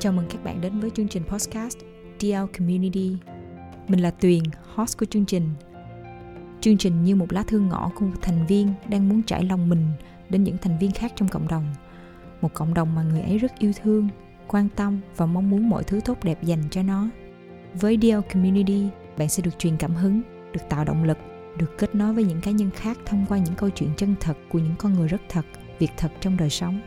Chào mừng các bạn đến với chương trình podcast DL Community. Mình là Tuyền, host của chương trình. Chương trình như một lá thư ngõ của một thành viên đang muốn trải lòng mình đến những thành viên khác trong cộng đồng. Một cộng đồng mà người ấy rất yêu thương, quan tâm và mong muốn mọi thứ tốt đẹp dành cho nó. Với DL Community, bạn sẽ được truyền cảm hứng, được tạo động lực, được kết nối với những cá nhân khác thông qua những câu chuyện chân thật của những con người rất thật, việc thật trong đời sống.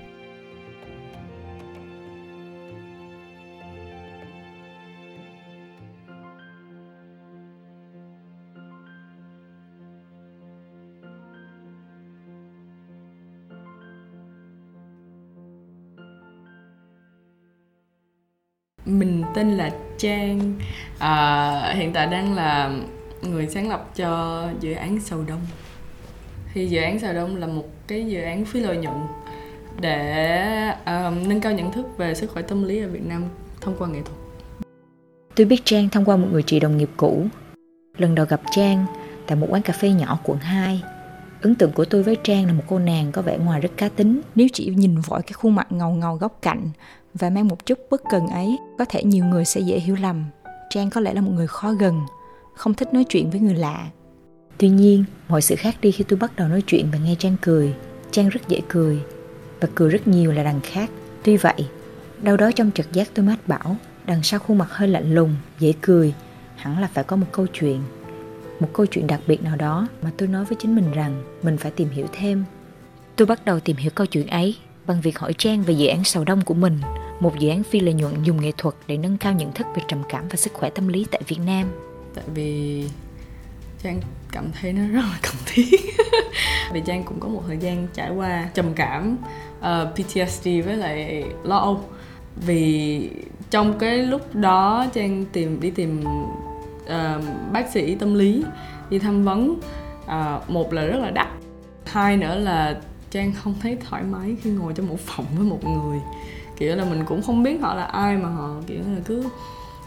Mình tên là Trang à, hiện tại đang là người sáng lập cho dự án Sầu Đông thì dự án Sầu Đông là một cái dự án phi lợi nhuận để um, nâng cao nhận thức về sức khỏe tâm lý ở Việt Nam thông qua nghệ thuật. Tôi biết Trang thông qua một người chị đồng nghiệp cũ. Lần đầu gặp Trang tại một quán cà phê nhỏ quận 2. Ấn tượng của tôi với Trang là một cô nàng có vẻ ngoài rất cá tính. Nếu chỉ nhìn vội cái khuôn mặt ngầu ngầu góc cạnh và mang một chút bất cần ấy, có thể nhiều người sẽ dễ hiểu lầm. Trang có lẽ là một người khó gần, không thích nói chuyện với người lạ. Tuy nhiên, mọi sự khác đi khi tôi bắt đầu nói chuyện và nghe Trang cười. Trang rất dễ cười, và cười rất nhiều là đằng khác. Tuy vậy, đâu đó trong trực giác tôi mách bảo, đằng sau khuôn mặt hơi lạnh lùng, dễ cười, hẳn là phải có một câu chuyện. Một câu chuyện đặc biệt nào đó mà tôi nói với chính mình rằng mình phải tìm hiểu thêm. Tôi bắt đầu tìm hiểu câu chuyện ấy bằng việc hỏi Trang về dự án sầu đông của mình, một dự án phi lợi nhuận dùng nghệ thuật để nâng cao nhận thức về trầm cảm và sức khỏe tâm lý tại Việt Nam. Tại vì Trang cảm thấy nó rất là cần thiết. Vì Trang cũng có một thời gian trải qua trầm cảm ờ, uh, PTSD với lại lo âu. Vì trong cái lúc đó Trang tìm đi tìm uh, bác sĩ tâm lý đi tham vấn uh, một là rất là đắt hai nữa là Trang không thấy thoải mái khi ngồi trong một phòng với một người kiểu là mình cũng không biết họ là ai mà họ kiểu là cứ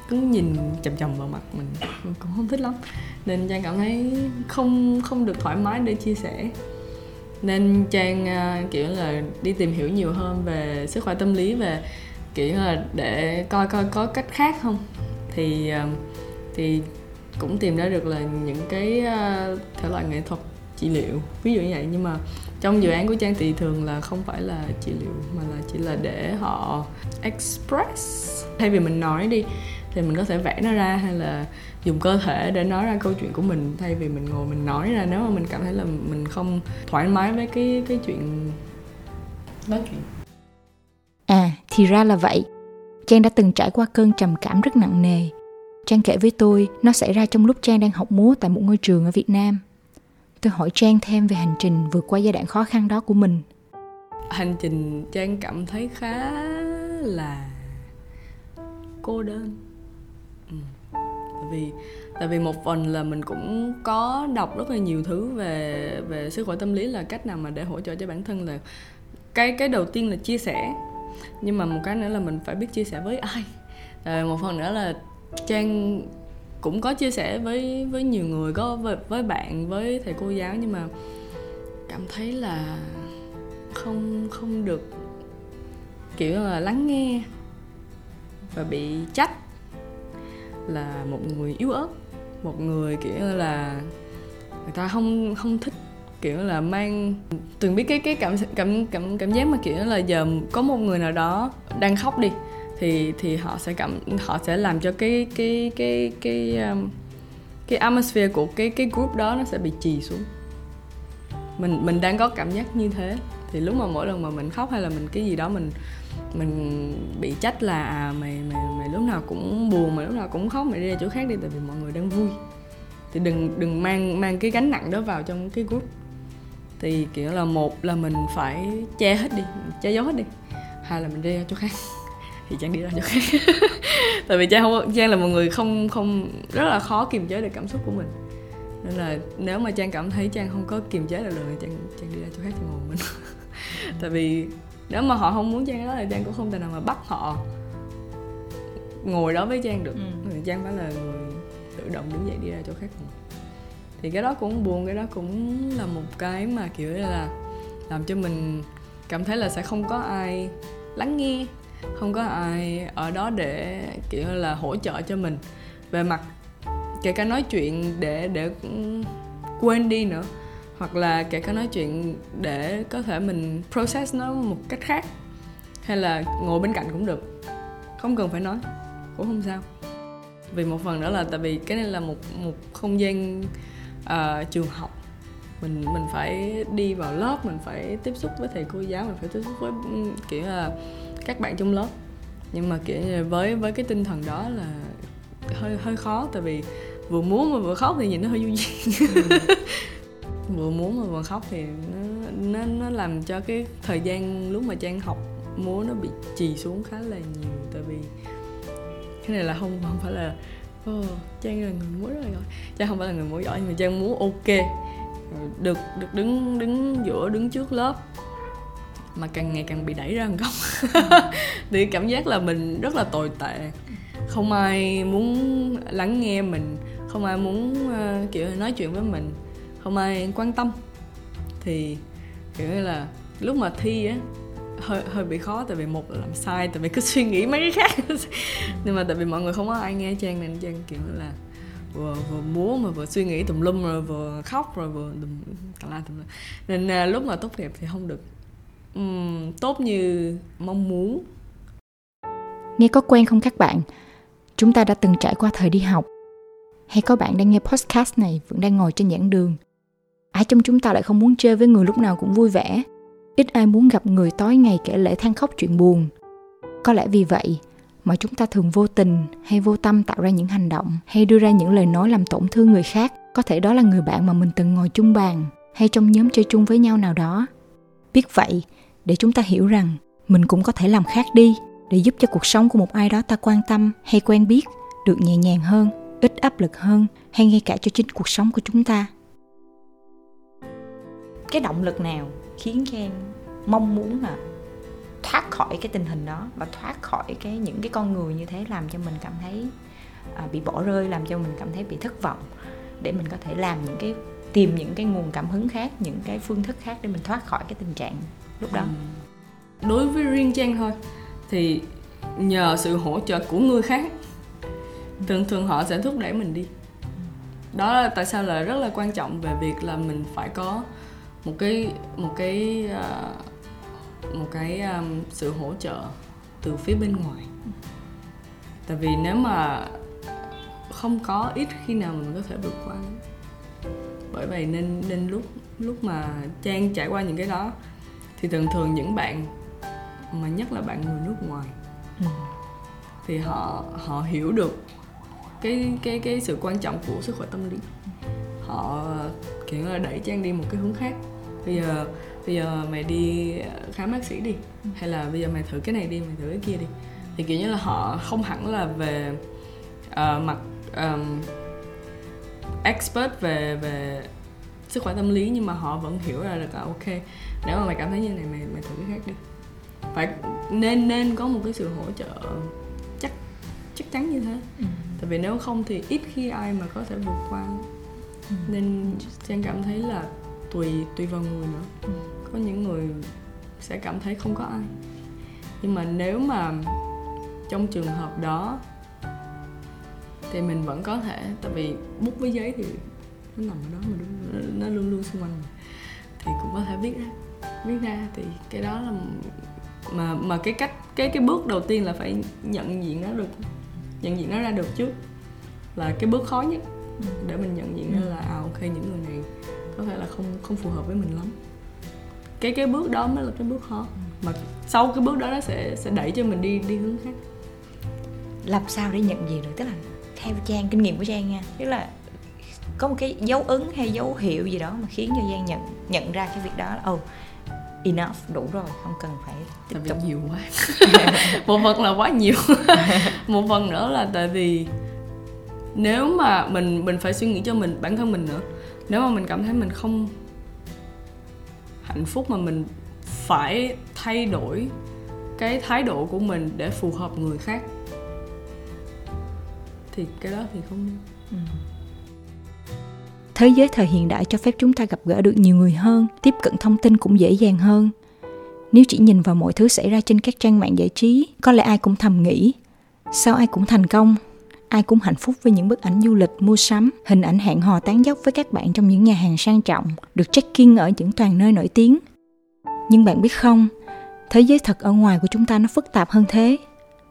cứ nhìn chầm chầm vào mặt mình. Mình cũng không thích lắm. Nên trang cảm thấy không không được thoải mái để chia sẻ. Nên trang uh, kiểu là đi tìm hiểu nhiều hơn về sức khỏe tâm lý về kiểu là để coi coi có cách khác không. Thì uh, thì cũng tìm ra được là những cái uh, thể loại nghệ thuật trị liệu. Ví dụ như vậy, nhưng mà trong dự án của trang thì thường là không phải là trị liệu, mà là chỉ là để họ express. Thay vì mình nói đi, thì mình có thể vẽ nó ra hay là dùng cơ thể để nói ra câu chuyện của mình. Thay vì mình ngồi mình nói ra, nếu mà mình cảm thấy là mình không thoải mái với cái cái chuyện nói chuyện. À thì ra là vậy. Trang đã từng trải qua cơn trầm cảm rất nặng nề. Trang kể với tôi, nó xảy ra trong lúc trang đang học múa tại một ngôi trường ở việt nam tôi hỏi trang thêm về hành trình vượt qua giai đoạn khó khăn đó của mình. Hành trình trang cảm thấy khá là cô đơn. Ừ. tại vì tại vì một phần là mình cũng có đọc rất là nhiều thứ về về sức khỏe tâm lý, là cách nào mà để hỗ trợ cho bản thân là cái cái đầu tiên là chia sẻ. Nhưng mà một cái nữa là mình phải biết chia sẻ với ai. Rồi một phần nữa là trang cũng có chia sẻ với với nhiều người có với, với bạn với thầy cô giáo nhưng mà cảm thấy là không không được kiểu là lắng nghe và bị trách là một người yếu ớt một người kiểu là người ta không không thích kiểu là mang từng biết cái cái cảm cảm cảm cảm giác mà kiểu là giờ có một người nào đó đang khóc đi thì thì họ sẽ cảm họ sẽ làm cho cái cái cái cái um, cái atmosphere của cái cái group đó nó sẽ bị trì xuống. Mình mình đang có cảm giác như thế. Thì lúc mà mỗi lần mà mình khóc hay là mình cái gì đó mình mình bị trách là à, mày mày mày lúc nào cũng buồn mày lúc nào cũng khóc mày đi ra chỗ khác đi tại vì mọi người đang vui. Thì đừng đừng mang mang cái gánh nặng đó vào trong cái group. Thì kiểu là một là mình phải che hết đi che giấu hết đi. Hai là mình đi ra chỗ khác thì trang đi ra chỗ khác. Tại vì trang không trang là một người không không rất là khó kiềm chế được cảm xúc của mình. Nên là nếu mà trang cảm thấy trang không có kiềm chế được rồi trang trang đi ra chỗ khác thì ngồi mình. Tại vì nếu mà họ không muốn trang đó thì trang cũng không thể nào mà bắt họ ngồi đó với trang được. Ừ. trang phải là người tự động đứng dậy đi ra chỗ khác thì cái đó cũng buồn cái đó cũng là một cái mà kiểu là làm cho mình cảm thấy là sẽ không có ai lắng nghe không có ai ở đó để kiểu là hỗ trợ cho mình. Về mặt kể cả nói chuyện để để quên đi nữa hoặc là kể cả nói chuyện để có thể mình process nó một cách khác hay là ngồi bên cạnh cũng được. Không cần phải nói cũng không sao. Vì một phần nữa là tại vì cái này là một một không gian uh, trường học. Mình mình phải đi vào lớp mình phải tiếp xúc với thầy cô giáo mình phải tiếp xúc với kiểu là các bạn trong lớp. Nhưng mà kiểu với với cái tinh thần đó là hơi hơi khó tại vì vừa muốn mà vừa khóc thì nhìn nó hơi vui duyên. Vừa muốn mà vừa khóc thì nó nó nó làm cho cái thời gian lúc mà trang học múa nó bị trì xuống khá là nhiều tại vì cái này là không không phải là oh, trang là người múa rất là giỏi. Trang không phải là người múa giỏi nhưng mà trang múa ok. Được được đứng đứng giữa đứng trước lớp mà càng ngày càng bị đẩy ra một góc. Thì cảm giác là mình rất là tồi tệ. Không ai muốn lắng nghe mình không ai muốn uh, kiểu nói chuyện với mình không ai quan tâm. Thì kiểu như là lúc mà thi á hơi hơi bị khó tại vì một là làm sai tại vì cứ suy nghĩ mấy cái khác. Nhưng mà tại vì mọi người không có ai nghe trang nên trang kiểu là vừa vừa múa mà vừa suy nghĩ tùm lum rồi vừa khóc rồi vừa tùm la tùm lum. Nên à, lúc mà tốt nghiệp thì không được um, tốt như mong muốn. Nghe có quen không các bạn? Chúng ta đã từng trải qua thời đi học. Hay có bạn đang nghe podcast này vẫn đang ngồi trên giảng đường. Ai trong chúng ta lại không muốn chơi với người lúc nào cũng vui vẻ? Ít ai muốn gặp người tối ngày kể lễ than khóc chuyện buồn. Có lẽ vì vậy mà chúng ta thường vô tình hay vô tâm tạo ra những hành động hay đưa ra những lời nói làm tổn thương người khác. Có thể đó là người bạn mà mình từng ngồi chung bàn hay trong nhóm chơi chung với nhau nào đó. Biết vậy để chúng ta hiểu rằng mình cũng có thể làm khác đi để giúp cho cuộc sống của một ai đó ta quan tâm hay quen biết được nhẹ nhàng hơn ít áp lực hơn hay ngay cả cho chính cuộc sống của chúng ta. Cái động lực nào khiến cho em mong muốn là thoát khỏi cái tình hình đó và thoát khỏi cái những cái con người như thế làm cho mình cảm thấy à, bị bỏ rơi làm cho mình cảm thấy bị thất vọng để mình có thể làm những cái tìm những cái nguồn cảm hứng khác những cái phương thức khác để mình thoát khỏi cái tình trạng lúc đó. Ừ. đối với riêng trang thôi thì nhờ sự hỗ trợ của người khác thường thường họ sẽ thúc đẩy mình đi. Đó là tại sao là rất là quan trọng về việc là mình phải có một cái một cái à, một cái um, sự hỗ trợ từ phía bên ngoài. Tại vì nếu mà không có ít khi nào mình có thể vượt qua. Bởi vậy nên nên lúc lúc mà trang trải qua những cái đó thì thường thường những bạn mà nhất là bạn người nước ngoài ừ. thì họ họ hiểu được cái cái cái sự quan trọng của sức khỏe tâm lý. Họ kiểu là đẩy trang đi một cái hướng khác. Bây giờ bây giờ mày đi khám bác sĩ đi hay là bây giờ mày thử cái này đi mày thử cái kia đi. Thì kiểu như là họ không hẳn là về uh, mặt um, expert về về sức khỏe tâm lý nhưng mà họ vẫn hiểu ra được là ok nếu mà mày cảm thấy như này mày mày thử cái khác đi. Phải nên nên có một cái sự hỗ trợ chắc chắc chắn như thế. Ừ. tại vì nếu không thì ít khi ai mà có thể vượt qua. Ừ. nên trang cảm thấy là tùy tùy vào người nữa. Ừ. có những người sẽ cảm thấy không có ai. Nhưng mà nếu mà trong trường hợp đó thì mình vẫn có thể tại vì bút với giấy thì nó nằm ở đó mà nó luôn luôn xung quanh mình. Thì cũng có thể viết ra viết ra thì cái đó là mà mà cái cách cái cái bước đầu tiên là phải nhận diện nó được nhận diện nó ra được trước là cái bước khó nhất. Để mình nhận diện ra là à ok những người này có thể là không không phù hợp với mình lắm. Cái cái bước đó mới là cái bước khó. Mà sau cái bước đó nó sẽ sẽ đẩy cho mình đi đi hướng khác. Làm sao để nhận diện được? Tức là theo trang kinh nghiệm của trang nha. Tức là có một cái dấu ấn hay dấu hiệu gì đó mà khiến cho Giang nhận nhận ra cái việc đó là oh, enough đủ rồi không cần phải tiếp tục. nhiều quá. Một phần là quá nhiều. Một phần nữa là tại vì nếu mà mình mình phải suy nghĩ cho mình bản thân mình nữa nếu mà mình cảm thấy mình không hạnh phúc mà mình phải thay đổi cái thái độ của mình để phù hợp người khác thì cái đó thì không ừ thế giới thời hiện đại cho phép chúng ta gặp gỡ được nhiều người hơn, tiếp cận thông tin cũng dễ dàng hơn. Nếu chỉ nhìn vào mọi thứ xảy ra trên các trang mạng giải trí, có lẽ ai cũng thầm nghĩ, sao ai cũng thành công? Ai cũng hạnh phúc với những bức ảnh du lịch, mua sắm, hình ảnh hẹn hò tán dốc với các bạn trong những nhà hàng sang trọng, được check-in ở những toàn nơi nổi tiếng. Nhưng bạn biết không, thế giới thật ở ngoài của chúng ta nó phức tạp hơn thế,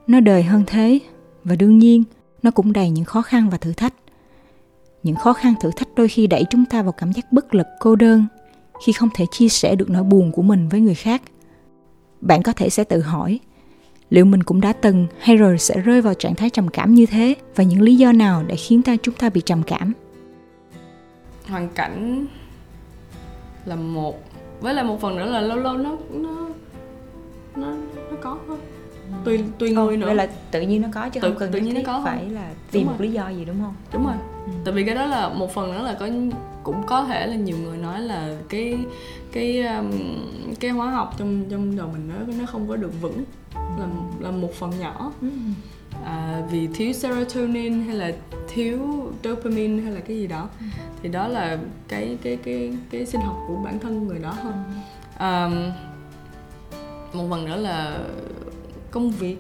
nó đời hơn thế. Và đương nhiên, nó cũng đầy những khó khăn và thử thách những khó khăn thử thách đôi khi đẩy chúng ta vào cảm giác bất lực, cô đơn, khi không thể chia sẻ được nỗi buồn của mình với người khác. Bạn có thể sẽ tự hỏi, liệu mình cũng đã từng hay rồi sẽ rơi vào trạng thái trầm cảm như thế và những lý do nào để khiến ta chúng ta bị trầm cảm? Hoàn cảnh là một, với lại một phần nữa là lâu lâu nó nó nó nó có thôi tùy tùy người nữa. Đây là tự nhiên nó có chứ Tự- không cần tự nhiên nó có phải không? là tìm một lý do gì đúng không? Đúng rồi. Ừ. tại vì cái đó là một phần nữa là có cũng có thể là nhiều người nói là cái cái um, cái hóa học trong trong đầu mình nó nó không có được vững. Là là một phần nhỏ. Ừ. à, vì thiếu serotonin hay là thiếu dopamine hay là cái gì đó thì đó là cái cái cái cái sinh học của bản thân người đó thôi. À, một phần nữa là công việc.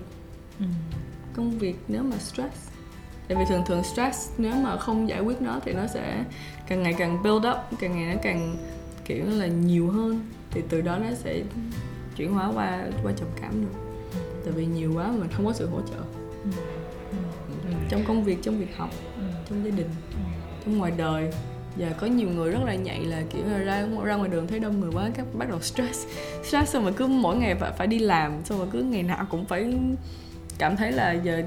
Ừ. công việc nếu mà stress. Tại vì thường thường stress nếu mà không giải quyết nó thì nó sẽ càng ngày càng build up càng ngày nó càng kiểu là nhiều hơn. Thì từ đó nó sẽ chuyển hóa qua qua trầm cảm được. Tại vì nhiều quá mà mình không có sự hỗ trợ. Trong công việc trong việc học trong gia đình trong ngoài đời giờ có nhiều người rất là nhạy là kiểu là ra ra ngoài đường thấy đông người quá các bắt đầu stress stress xong rồi cứ mỗi ngày phải phải đi làm xong rồi cứ ngày nào cũng phải cảm thấy là giờ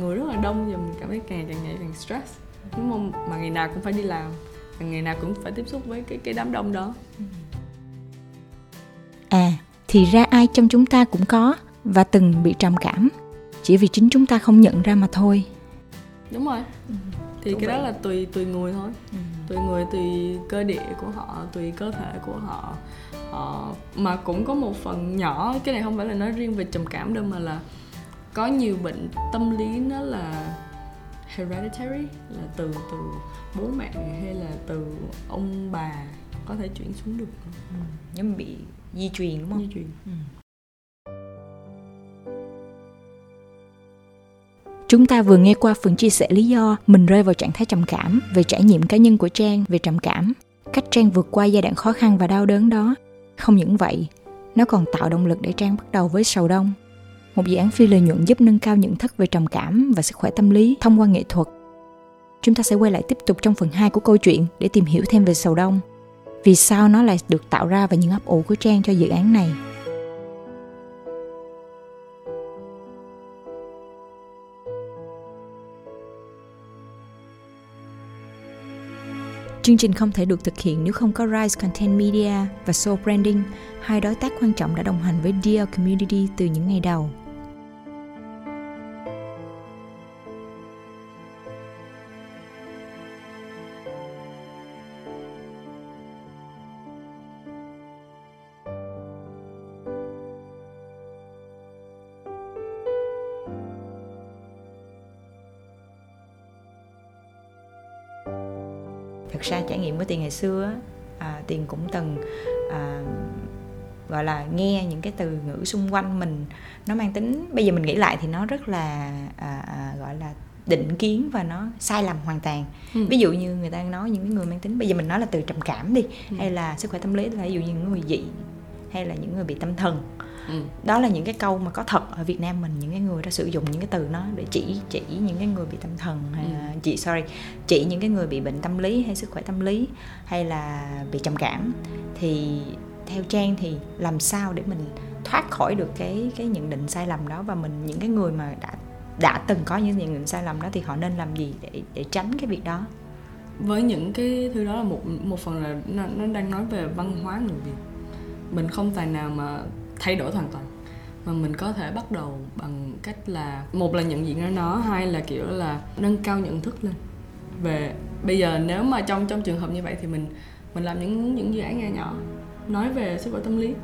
người rất là đông giờ mình cảm thấy càng càng ngày càng stress đúng không mà ngày nào cũng phải đi làm và ngày nào cũng phải tiếp xúc với cái cái đám đông đó À, thì ra ai trong chúng ta cũng có và từng bị trầm cảm. Chỉ vì chính chúng ta không nhận ra mà thôi. đúng rồi thì Thú cái đó vị. là tùy tùy người thôi tùy người tùy cơ địa của họ tùy cơ thể của họ. Họ mà cũng có một phần nhỏ cái này không phải là nói riêng về trầm cảm đâu mà là có nhiều bệnh tâm lý nó là hereditary là từ từ bố mẹ hay là từ ông bà có thể chuyển xuống được. Nhưng mà bị di truyền đúng di truyền Chúng ta vừa nghe qua phần chia sẻ lý do mình rơi vào trạng thái trầm cảm về trải nghiệm cá nhân của Trang về trầm cảm, cách Trang vượt qua giai đoạn khó khăn và đau đớn đó. Không những vậy, nó còn tạo động lực để Trang bắt đầu với sầu đông. Một dự án phi lợi nhuận giúp nâng cao nhận thức về trầm cảm và sức khỏe tâm lý thông qua nghệ thuật. Chúng ta sẽ quay lại tiếp tục trong phần 2 của câu chuyện để tìm hiểu thêm về sầu đông. Vì sao nó lại được tạo ra và những ấp ủ của Trang cho dự án này. Chương trình không thể được thực hiện nếu không có Rise Content Media và Soul Branding, hai đối tác quan trọng đã đồng hành với Dear Community từ những ngày đầu. Tiền ngày xưa à, Tiền cũng từng à, gọi là nghe những cái từ ngữ xung quanh mình nó mang tính bây giờ mình nghĩ lại thì nó rất là à, à, gọi là định kiến và nó sai lầm hoàn toàn Ừ. ví dụ như người ta nói những người mang tính bây giờ mình nói là từ trầm cảm đi Ừ. hay là sức khỏe tâm lý là ví dụ như những người dị hay là những người bị tâm thần ừ. đó là những cái câu mà có thật ở Việt Nam mình những cái người đã sử dụng những cái từ nó để chỉ chỉ những cái người bị tâm thần hay là chỉ sorry chỉ những cái người bị bệnh tâm lý hay sức khỏe tâm lý hay là bị trầm cảm. Thì theo Trang thì làm sao để mình thoát khỏi được cái cái nhận định sai lầm đó? Và mình những cái người mà đã đã từng có những nhận định sai lầm đó thì họ nên làm gì để để tránh cái việc đó? Với những cái thứ đó là một một phần là nó, nó đang nói về văn hóa người Việt. Mình không tài nào mà thay đổi hoàn toàn. Mà mình có thể bắt đầu bằng cách là một là nhận diện ra nó hai là kiểu là nâng cao nhận thức lên. Về bây giờ nếu mà trong trong trường hợp như vậy thì mình mình làm những những dự án nhỏ nhỏ nói về sức khỏe tâm lý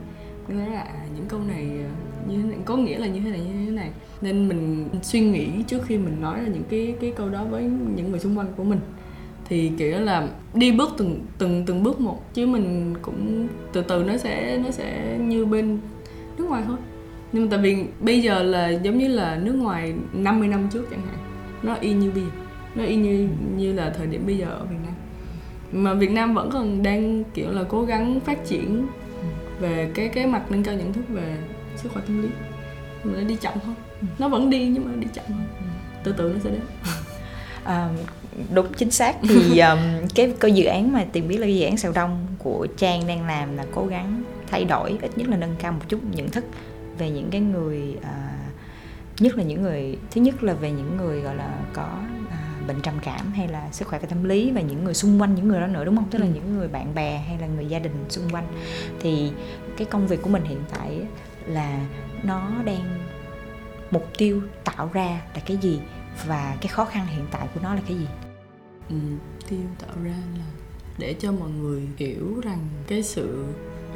mình nói là à, những câu này ờ, như thế này có nghĩa là như thế này như thế này. Nên mình suy nghĩ trước khi mình nói ra những cái cái câu đó với những người xung quanh của mình. Thì kiểu là đi bước từng từng từng bước một chứ mình cũng từ từ nó sẽ nó sẽ như bên nước ngoài thôi. Nhưng mà tại vì bây giờ là giống như là nước ngoài 50 năm trước chẳng hạn nó y như bây giờ nó y như như là thời điểm bây giờ ở Việt Nam. Mà Việt Nam vẫn còn đang kiểu là cố gắng phát triển về cái cái mặt nâng cao nhận thức về sức khỏe tâm lý. Mà nó đi chậm thôi. Nó vẫn đi nhưng mà đi chậm thôi. Từ từ nó sẽ đến. À, đúng chính xác. Thì um, cái cái dự án mà tìm biết là dự án sầu đông của trang đang làm là cố gắng thay đổi ít nhất là nâng cao một chút nhận thức về những cái người à, nhất là những người thứ nhất là về những người gọi là có à, bệnh trầm cảm hay là sức khỏe về tâm lý và những người xung quanh những người đó nữa đúng không? Tức là ừ. những người bạn bè hay là người gia đình xung quanh. Thì cái công việc của mình hiện tại là nó đang mục tiêu tạo ra là cái gì và cái khó khăn hiện tại của nó là cái gì? Ừ, tiêu tạo ra là để cho mọi người hiểu rằng cái sự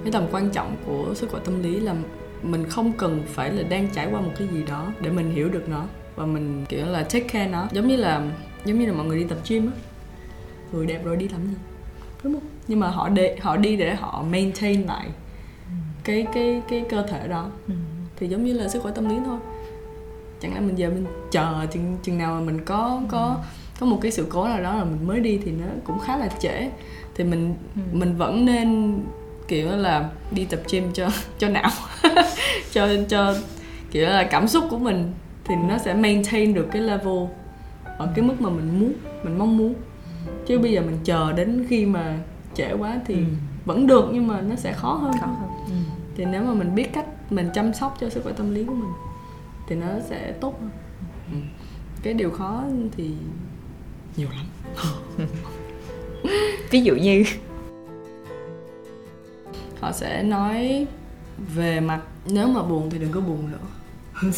cái tầm quan trọng của sức khỏe tâm lý là mình không cần phải là đang trải qua một cái gì đó để mình hiểu được nó và mình kiểu là take care nó. Giống như là giống như là mọi người đi tập gym á người đẹp rồi đi làm gì? Đúng không? Nhưng mà họ để họ đi để họ maintain lại cái cái cái cơ thể đó. Thì giống như là sức khỏe tâm lý thôi. Chẳng lẽ mình giờ mình chờ chừng chừng nào mà mình có có có một cái sự cố nào đó là mình mới đi thì nó cũng khá là trễ. Thì mình ừ. mình vẫn nên kiểu là đi tập gym cho cho não cho cho kiểu là cảm xúc của mình thì nó sẽ maintain được cái level ở cái mức mà mình muốn mình mong muốn chứ bây giờ mình chờ đến khi mà trễ quá thì ừ. vẫn được nhưng mà nó sẽ khó hơn, khó hơn. Ừ. thì nếu mà mình biết cách mình chăm sóc cho sức khỏe tâm lý của mình thì nó sẽ tốt hơn ừ. cái điều khó thì nhiều lắm ví dụ như họ sẽ nói về mặt, nếu mà buồn thì đừng có buồn nữa.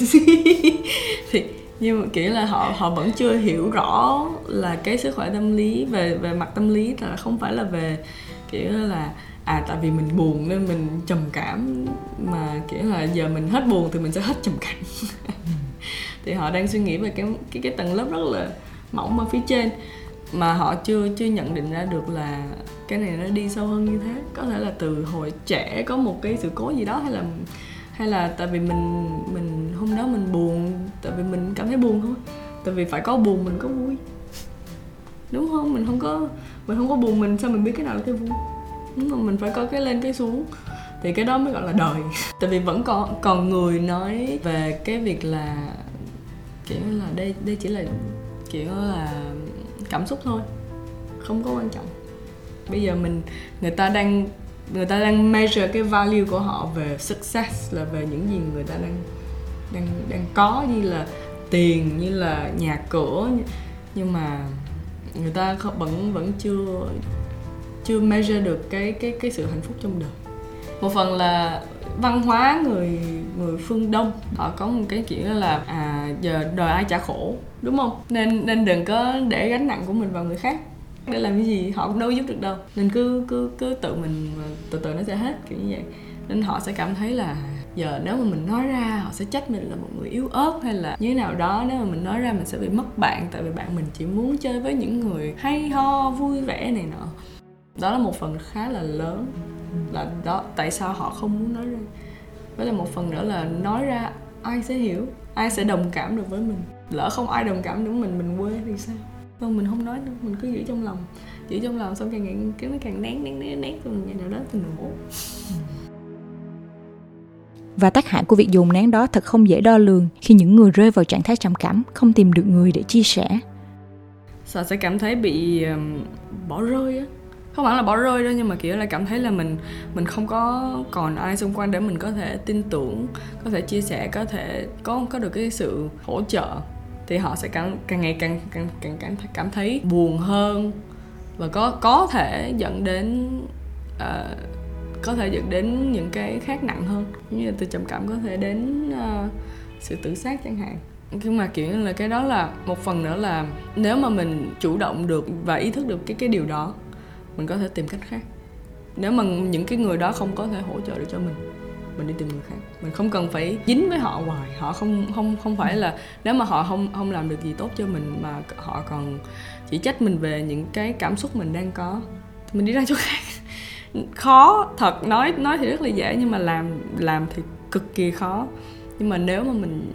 Thì nhưng mà kiểu là họ họ vẫn chưa hiểu rõ là cái sức khỏe tâm lý, về về mặt tâm lý là không phải là về kiểu là à tại vì mình buồn nên mình trầm cảm. Mà kiểu là giờ mình hết buồn thì mình sẽ hết trầm cảm. Thì họ đang suy nghĩ về cái cái cái tầng lớp rất là mỏng ở phía trên mà họ chưa chưa nhận định ra được là cái này nó đi sâu hơn như thế. Có thể là từ hồi trẻ có một cái sự cố gì đó hay là hay là tại vì mình mình, hôm đó mình buồn, tại vì mình cảm thấy buồn thôi. Tại vì phải có buồn mình có vui. Đúng không? Mình không có, mình không có buồn mình, sao mình biết cái nào là cái vui? Đúng không? Mình phải có cái lên cái xuống. Thì cái đó mới gọi là đời. Tại vì vẫn còn còn người nói về cái việc là, kiểu là đây đây chỉ là, kiểu là cảm xúc thôi, không có quan trọng. Bây giờ mình, người ta đang, người ta đang measure cái value của họ về success là về những gì người ta đang đang đang có, như là tiền, như là nhà cửa. Nhưng mà người ta vẫn vẫn chưa chưa measure được cái cái cái sự hạnh phúc trong đời một phần là văn hóa người người phương đông. Họ có một cái kiểu là à giờ đời ai trả khổ, đúng không? Nên nên đừng có để gánh nặng của mình vào người khác. Để làm cái gì họ cũng đâu giúp được đâu. Nên cứ cứ cứ tự mình à, từ từ nó sẽ hết, kiểu như vậy. Nên họ sẽ cảm thấy là à, giờ nếu mà mình nói ra, họ sẽ trách mình là một người yếu ớt hay là như thế nào đó. Nếu mà mình nói ra, mình sẽ bị mất bạn, tại vì bạn mình chỉ muốn chơi với những người hay ho, vui vẻ này nọ. Đó là một phần khá là lớn là đó tại sao họ không muốn nói ra? Với là một phần nữa là nói ra ai sẽ hiểu? Ai sẽ đồng cảm được với mình? Lỡ không ai đồng cảm được với mình mình quê thì sao? Không mình không nói nữa mình cứ giữ trong lòng. Giữ trong lòng xong càng ngày cái nó càng nén nén nén nén rồi ngày nào đó thì nổ và tác hại của việc dùng nén đó thật không dễ đo lường khi những người rơi vào trạng thái trầm cảm không tìm được người để chia sẻ. Sợ sẽ cảm thấy bị um, bỏ rơi á, không hẳn là bỏ rơi đâu nhưng mà kiểu là cảm thấy là mình mình không có còn ai xung quanh để mình có thể tin tưởng có thể chia sẻ có thể có có được cái sự hỗ trợ. Thì họ sẽ càng càng ngày càng càng càng cảm cảm thấy buồn hơn và có có thể dẫn đến uh, có thể dẫn đến những cái khác nặng hơn. Như là từ trầm cảm có thể đến uh, sự tự sát chẳng hạn. Nhưng mà kiểu là cái đó là một phần nữa là nếu mà mình chủ động được và ý thức được cái cái điều đó mình có thể tìm cách khác. Nếu mà những cái người đó không có thể hỗ trợ được cho mình mình đi tìm người khác. Mình không cần phải dính với họ hoài. Họ không không không phải là nếu mà họ không không làm được gì tốt cho mình mà họ còn chỉ trách mình về những cái cảm xúc mình đang có, thì mình đi ra chỗ khác. Khó, thật, nói nói thì rất là dễ nhưng mà làm làm thì cực kỳ khó. Nhưng mà nếu mà mình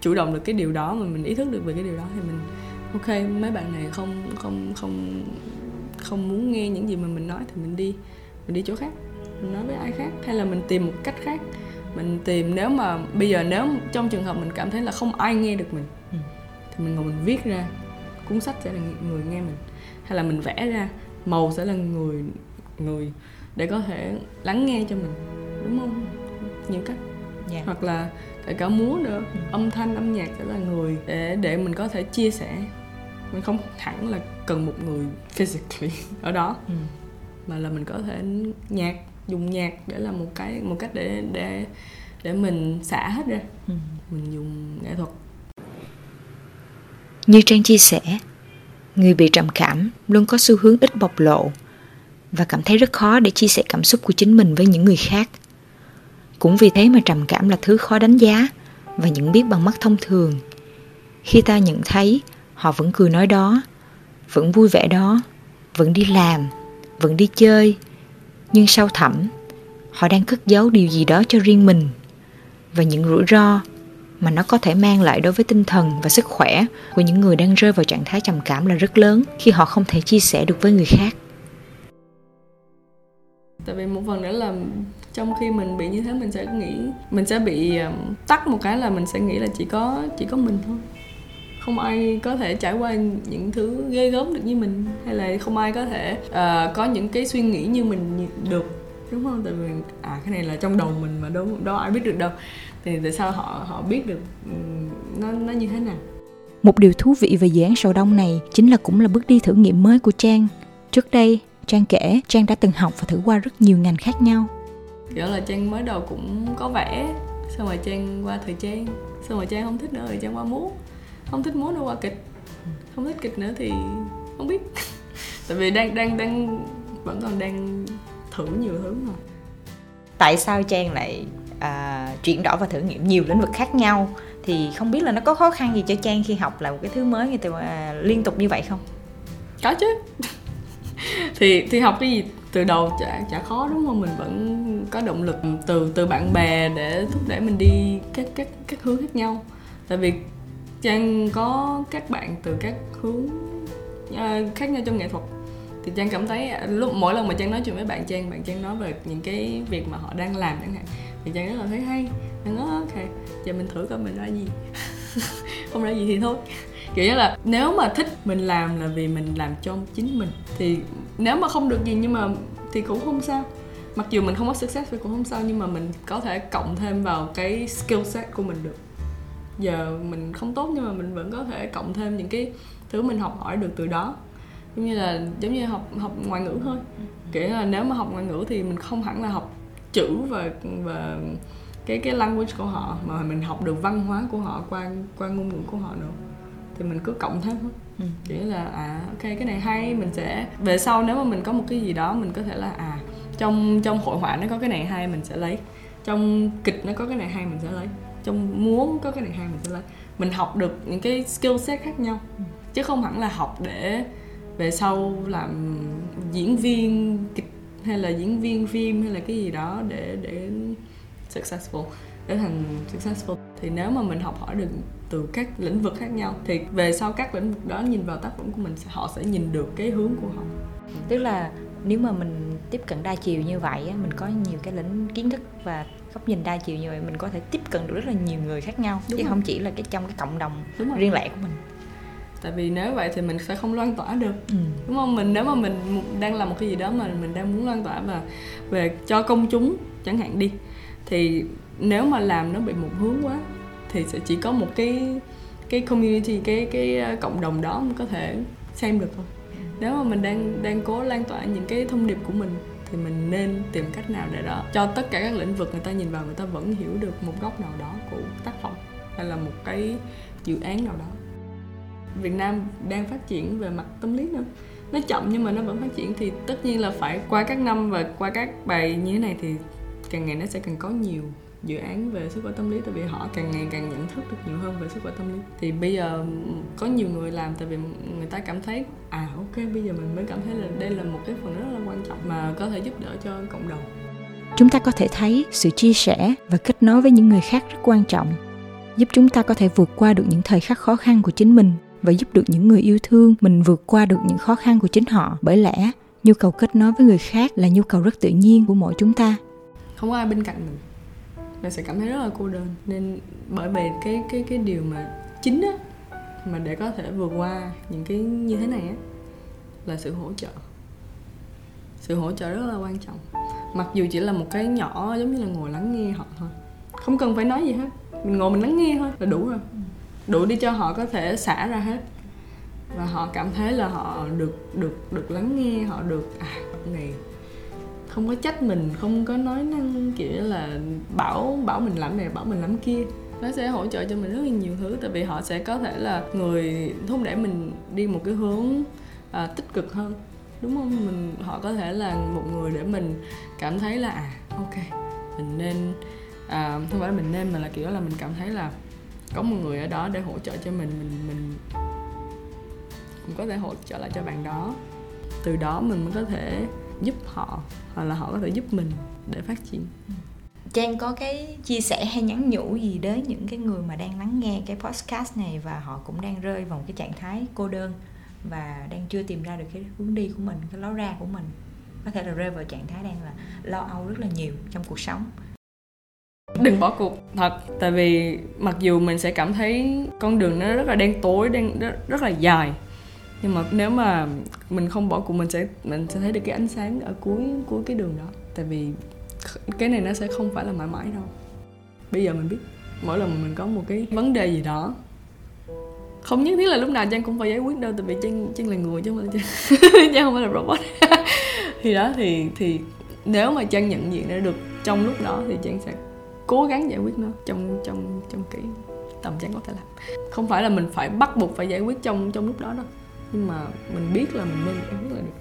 chủ động được cái điều đó, mà mình ý thức được về cái điều đó thì mình, ok, mấy bạn này không không không không muốn nghe những gì mà mình nói thì mình đi mình đi chỗ khác mình nói với ai khác hay là mình tìm một cách khác mình tìm nếu mà bây giờ nếu trong trường hợp mình cảm thấy là không ai nghe được mình ừ. thì mình ngồi mình viết ra cuốn sách sẽ là người nghe mình hay là mình vẽ ra màu sẽ là người người để có thể lắng nghe cho mình đúng không nhiều cách yeah. Dạ. hoặc là kể cả múa nữa ừ. âm thanh âm nhạc sẽ là người để để mình có thể chia sẻ mình không hẳn là cần một người physically ở đó. Ừ. mà là mình có thể nhạc dùng nhạc để là một cái một cách để để để mình xả hết ra. Ừ. mình dùng nghệ thuật. Như trang chia sẻ người bị trầm cảm luôn có xu hướng ít bộc lộ và cảm thấy rất khó để chia sẻ cảm xúc của chính mình với những người khác. Cũng vì thế mà trầm cảm là thứ khó đánh giá và nhận biết bằng mắt thông thường. Khi ta nhận thấy họ vẫn cười nói đó vẫn vui vẻ đó, vẫn đi làm, vẫn đi chơi. Nhưng sâu thẳm, họ đang cất giấu điều gì đó cho riêng mình. Và những rủi ro mà nó có thể mang lại đối với tinh thần và sức khỏe của những người đang rơi vào trạng thái trầm cảm là rất lớn khi họ không thể chia sẻ được với người khác. Tại vì một phần nữa là trong khi mình bị như thế, mình sẽ nghĩ, mình sẽ bị um, tắt một cái là mình sẽ nghĩ là chỉ có chỉ có mình thôi không ai có thể trải qua những thứ ghê gớm được như mình hay là không ai có thể uh, có những cái suy nghĩ như mình được đúng không? Tại vì à cái này là trong đầu mình mà đâu đâu ai biết được đâu. Thì tại sao họ họ biết được nó nó như thế nào? Một điều thú vị về dự án sầu đông này chính là cũng là bước đi thử nghiệm mới của trang. Trước đây trang kể trang đã từng học và thử qua rất nhiều ngành khác nhau. Kiểu là trang mới đầu cũng có vẽ xong rồi trang qua thời trang xong rồi trang không thích nữa rồi trang qua múa không thích múa nữa qua kịch. Không thích kịch nữa thì không biết. Tại vì đang đang đang vẫn còn đang thử nhiều thứ mà. Tại sao trang lại à, chuyển đổi và thử nghiệm nhiều lĩnh vực khác nhau? Thì không biết là nó có khó khăn gì cho trang khi học lại một cái thứ mới như từ à, liên tục như vậy không? Có chứ. Thì thì học cái gì từ đầu chả chả khó đúng không? Mình vẫn có động lực từ từ bạn bè để thúc đẩy mình đi các các các hướng khác nhau. Tại vì trang có các bạn từ các hướng uh, khác nhau trong nghệ thuật. Thì trang cảm thấy à, lúc mỗi lần mà trang nói chuyện với bạn trang bạn trang nói về những cái việc mà họ đang làm chẳng hạn thì trang rất là thấy hay. Trang nói ok giờ mình thử coi mình ra gì. Không ra gì thì thôi. Kiểu như là nếu mà thích mình làm là vì mình làm cho chính mình thì nếu mà không được gì nhưng mà thì cũng không sao. Mặc dù mình không có success thì cũng không sao nhưng mà mình có thể cộng thêm vào cái skill set của mình được giờ mình không tốt nhưng mà mình vẫn có thể cộng thêm những cái thứ mình học hỏi được từ đó. Giống như là giống như học học ngoại ngữ thôi. Kiểu là nếu mà học ngoại ngữ thì mình không hẳn là học chữ và và cái cái language của họ mà mình học được văn hóa của họ qua qua ngôn ngữ của họ nữa. Thì mình cứ cộng thêm thôi. Ừ. kiểu là à ok cái này hay mình sẽ về sau nếu mà mình có một cái gì đó mình có thể là à trong trong hội họa nó có cái này hay mình sẽ lấy. Trong kịch nó có cái này hay mình sẽ lấy trong muốn có cái này hay mình sẽ lấy. Mình học được những cái skill set khác nhau. Chứ không hẳn là học để về sau làm diễn viên kịch hay là diễn viên phim hay là cái gì đó để để successful, để thành successful. Thì nếu mà mình học hỏi được từ các lĩnh vực khác nhau, thì về sau các lĩnh vực đó nhìn vào tác phẩm của mình, họ sẽ nhìn được cái hướng của họ. Tức là nếu mà mình tiếp cận đa chiều như vậy mình có nhiều cái lĩnh kiến thức và góc nhìn đa chiều như vậy mình có thể tiếp cận được rất là nhiều người khác nhau Đúng chứ rồi. không chỉ là cái trong cái cộng đồng Đúng riêng lẻ của mình. Tại vì nếu vậy thì mình sẽ không loan tỏa được. Ừ. đúng không? Mình nếu mà mình đang làm một cái gì đó mà mình đang muốn loan tỏa và về cho công chúng chẳng hạn đi thì nếu mà làm nó bị một hướng quá thì sẽ chỉ có một cái cái community cái cái ờ, cộng đồng đó mới có thể xem được thôi. Nếu mà mình đang đang cố lan tỏa những cái thông điệp của mình thì mình nên tìm cách nào để đó? Cho tất cả các lĩnh vực người ta nhìn vào, người ta vẫn hiểu được một góc nào đó của tác phẩm hay là một cái dự án nào đó. Việt Nam đang phát triển về mặt tâm lý nữa. Nó chậm nhưng mà nó vẫn phát triển thì tất nhiên là phải qua các năm và qua các bài như thế này thì càng ngày nó sẽ càng có nhiều dự án về sức khỏe tâm lý tại vì họ càng ngày càng nhận thức được nhiều hơn về sức khỏe tâm lý. Thì bây giờ có nhiều người làm tại vì người ta cảm thấy à ok bây giờ mình mới cảm thấy là đây là một cái phần rất là quan trọng mà có thể giúp đỡ cho cộng đồng. Chúng ta có thể thấy sự chia sẻ và kết nối với những người khác rất quan trọng giúp chúng ta có thể vượt qua được những thời khắc khó khăn của chính mình và giúp được những người yêu thương mình vượt qua được những khó khăn của chính họ. Bởi lẽ nhu cầu kết nối với người khác là nhu cầu rất tự nhiên của mỗi chúng ta. Không có ai bên cạnh mình là sẽ cảm thấy rất là cô đơn. Nên bởi vì cái cái cái điều mà chính á, mà để có thể vượt qua những cái như thế này á, là sự hỗ trợ. Sự hỗ trợ rất là quan trọng. Mặc dù chỉ là một cái nhỏ, giống như là ngồi lắng nghe họ thôi. Không cần phải nói gì hết. Mình ngồi mình lắng nghe thôi là đủ rồi. Đủ đi cho họ có thể xả ra hết. Và họ cảm thấy là họ được được được lắng nghe, họ được à này không có trách mình không có nói năng kiểu là bảo bảo mình làm này bảo mình làm kia. Nó sẽ hỗ trợ cho mình rất là nhiều thứ tại vì họ sẽ có thể là người thúc đẩy mình đi một cái hướng à, tích cực hơn đúng không? Mình họ có thể là một người để mình cảm thấy là à ok mình nên à, không phải là mình nên mà là kiểu là mình cảm thấy là có một người ở đó để hỗ trợ cho mình mình mình mình có thể hỗ trợ lại cho bạn đó. Từ đó mình mới có thể giúp họ hoặc là họ có thể giúp mình để phát triển. Trang có cái chia sẻ hay nhắn nhủ gì đến những cái người mà đang lắng nghe cái podcast này và họ cũng đang rơi vào một cái trạng thái cô đơn và đang chưa tìm ra được cái hướng đi của mình, cái lối ra của mình? Có thể là rơi vào trạng thái đang là lo âu rất là nhiều trong cuộc sống. Đừng bỏ cuộc thật. Tại vì mặc dù mình sẽ cảm thấy con đường nó rất là đen tối đen rất, rất là dài nhưng mà nếu mà mình không bỏ cuộc mình sẽ mình sẽ thấy được cái ánh sáng ở cuối cuối cái đường đó. Tại vì cái này nó sẽ không phải là mãi mãi đâu. Bây giờ mình biết mỗi lần mình có một cái vấn đề gì đó không nhất thiết là lúc nào trang cũng phải giải quyết đâu tại vì trang trang là người chứ không phải trang, trang không phải là robot. Thì đó thì thì nếu mà trang nhận diện ra được trong lúc đó thì trang sẽ cố gắng giải quyết nó trong trong trong kỹ tầm trang có thể làm. Không phải là mình phải bắt buộc phải giải quyết trong trong lúc đó đâu nhưng mà mình biết là mình nên uống là được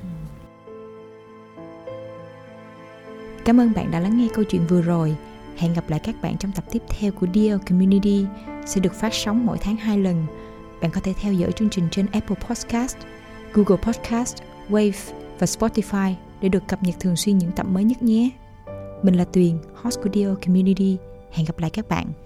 Cảm ơn bạn đã lắng nghe câu chuyện vừa rồi. Hẹn gặp lại các bạn trong tập tiếp theo của Dear Community sẽ được phát sóng mỗi tháng 2 lần. Bạn có thể theo dõi chương trình trên Apple Podcast, Google Podcast, Wave và Spotify để được cập nhật thường xuyên những tập mới nhất nhé. Mình là Tuyền, host của Dear Community. Hẹn gặp lại các bạn.